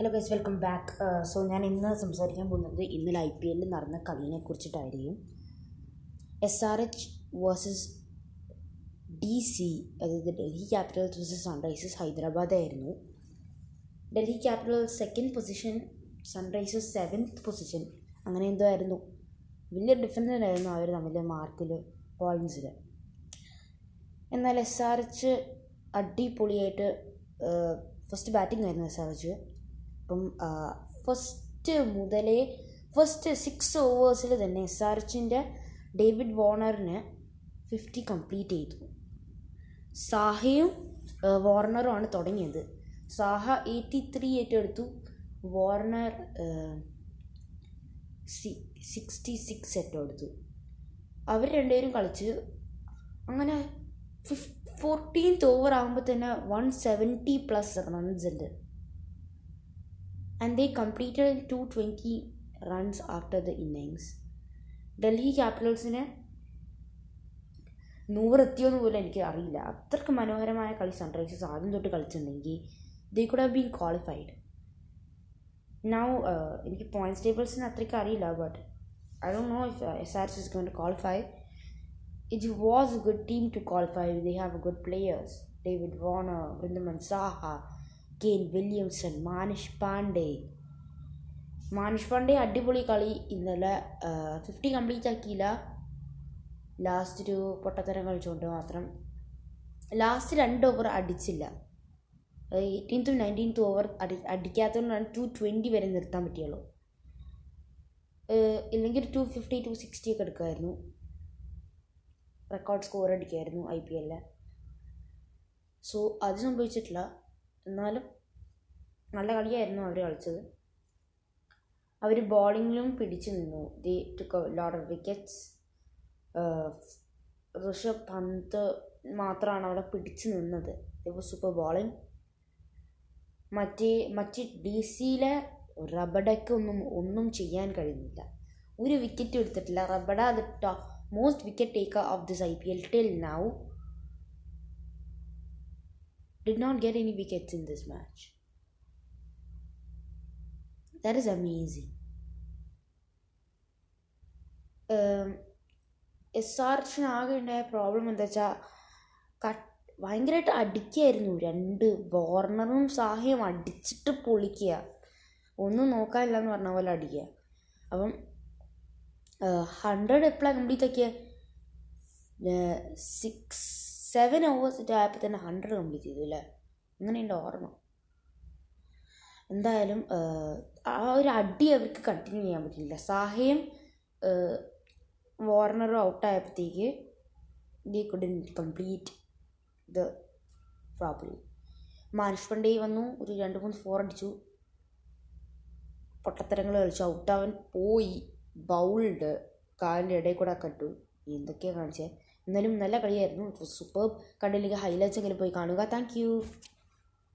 Hello guys welcome back so ഞാൻ ഇന്ന് സംസാരിക്കാൻ പോകുന്നത് ഇന്നലെ ഐ പി എല്ലിൽ നടന്ന കളിയെ കുറിച്ചിട്ടായിരിക്കും. S R H versus D C അതായത് Delhi Capitals versus Sunrisers Hyderabad ആയിരുന്നു. Delhi Capital second position Sunrisers seventh position അങ്ങനെ എന്തോ ആയിരുന്നു. വലിയ ഡിഫറൻസ് ആയിരുന്നു അവർ തമ്മിൽ മാർക്കിൽ പോയിൻസിൽ എന്നാൽ എസ് ആർ എച്ച് അടിപൊളിയായിട്ട് ഫസ്റ്റ് ബാറ്റിംഗ് ആയിരുന്നു എസ് ആർ എച്ച് അപ്പം ഫസ്റ്റ് മുതലേ ഫസ്റ്റ് സിക്സ് ഓവേഴ്സിൽ തന്നെ എസ് ആർ എച്ചിന്റെ ഡേവിഡ് വോർണറിന് ഫിഫ്റ്റി കംപ്ലീറ്റ് ചെയ്തു. സാഹയും വാർണറുമാണ് തുടങ്ങിയത്. സാഹ എയ്റ്റി ത്രീ ഏറ്റെടുത്തു. വാർണർ സിക്സ്റ്റി സിക്സ് ഏറ്റെടുത്തു. അവർ രണ്ടുപേരും കളിച്ച് അങ്ങനെ ഫിഫ് ഫോർട്ടീൻത്ത് ഓവർ ആകുമ്പോൾ തന്നെ വൺ സെവന്റി പ്ലസ് റൺസ് ഉണ്ട്. They completed two twenty runs after the innings Delhi ക്യാപിറ്റൽസിന് നൂറെത്തിയോന്ന് പോലും എനിക്ക് അറിയില്ല. അത്രയ്ക്ക് മനോഹരമായ കളി സൺറൈസേഴ്സ് ആദ്യം തൊട്ട് കളിച്ചിട്ടുണ്ടെങ്കിൽ they could have been qualified now എനിക്ക് പോയിന്റ്സ് ടേബിൾസിന് അത്രയ്ക്ക് അറിയില്ല but I don't know if S R S is gone qualify it was a good team to qualify they have a good players. David Warner, Wriddhiman Saha, Kane Williamson, Manish Pandey. Manish Pandey അടിപൊളി കളി. ഇന്നലെ fifty complete ആക്കിയില്ല. Last ഒരു പൊട്ടത്തരം കളിച്ചുകൊണ്ട് മാത്രം. Last രണ്ട് over അടിച്ചില്ല. എയ്റ്റീൻത്തും നയന്റീൻത്തും over അടി അടിക്കാത്തതുകൊണ്ടാണ് to twenty വരെ നിർത്താൻ പറ്റിയുള്ളൂ. ഇല്ലെങ്കിൽ ടു ഫിഫ്റ്റി ടു സിക്സ്റ്റി ഒക്കെ എടുക്കുമായിരുന്നു. റെക്കോർഡ് സ്കോർ അടിക്കുമായിരുന്നു ഐ പി എല്ലിൽ സോ അത് സംഭവിച്ചിട്ടില്ല. എന്നാലും നല്ല കളിയായിരുന്നു അവർ കളിച്ചത്. അവർ ബോളിങ്ങിലും പിടിച്ചു നിന്നു. They took load of wickets Rishabh Pant മാത്രമാണ് അവിടെ പിടിച്ചു നിന്നത്. സൂപ്പർ ബോളിംഗ് മറ്റേ മറ്റ് ഡി സിയിലെ റബഡയ്ക്ക് ഒന്നും ഒന്നും ചെയ്യാൻ കഴിയുന്നില്ല ഒരു വിക്കറ്റ് എടുത്തിട്ടില്ല. റബഡ അത് top taker of this I P L till now. Did not get any wickets in this match. That is amazing. S R ആകെ ഉണ്ടായ പ്രോബ്ലം എന്താ വെച്ചാൽ കട്ട് ഭയങ്കരമായിട്ട് അടിക്കായിരുന്നു രണ്ട് വാർണറും സാഹയും അടിച്ചിട്ട് പൊളിക്കുക ഒന്നും നോക്കാനില്ല എന്ന് പറഞ്ഞ പോലെ അടിക്കുക അപ്പം ഹൺഡ്രഡ് എപ്പോഴാണ് കംപ്ലീറ്റ് ആക്കിയ സിക്സ് സെവൻ ഓവേഴ്സ് ആയപ്പോൾ തന്നെ ഹൺഡ്രഡ് കംപ്ലീറ്റ് ചെയ്തു അല്ലേ അങ്ങനെ എന്റെ ഓർമ്മ. എന്തായാലും ആ ഒരു അടി അവർക്ക് കണ്ടിന്യൂ ചെയ്യാൻ പറ്റില്ല സാഹയും വാർണറും ഔട്ടായപ്പോഴത്തേക്ക് they couldn't complete the properly Manish Pandey വന്നു ഒരു രണ്ട് മൂന്ന് ഫോർ അടിച്ചു. പൊട്ടത്തരങ്ങൾ കളിച്ചു. ഔട്ടാവൻ പോയി. ബൗൾഡ് കാലിന്റെ ഇടയിൽ കൂടെ കട്ടു. എന്തൊക്കെയാണ് കാണിച്ചത് എന്നാലും നല്ല കളിയായിരുന്നു. സൂപ്പർ കണ്ടില്ലെങ്കിൽ ഹൈലൈറ്റ്സ് എങ്കിലും പോയി കാണുക. താങ്ക്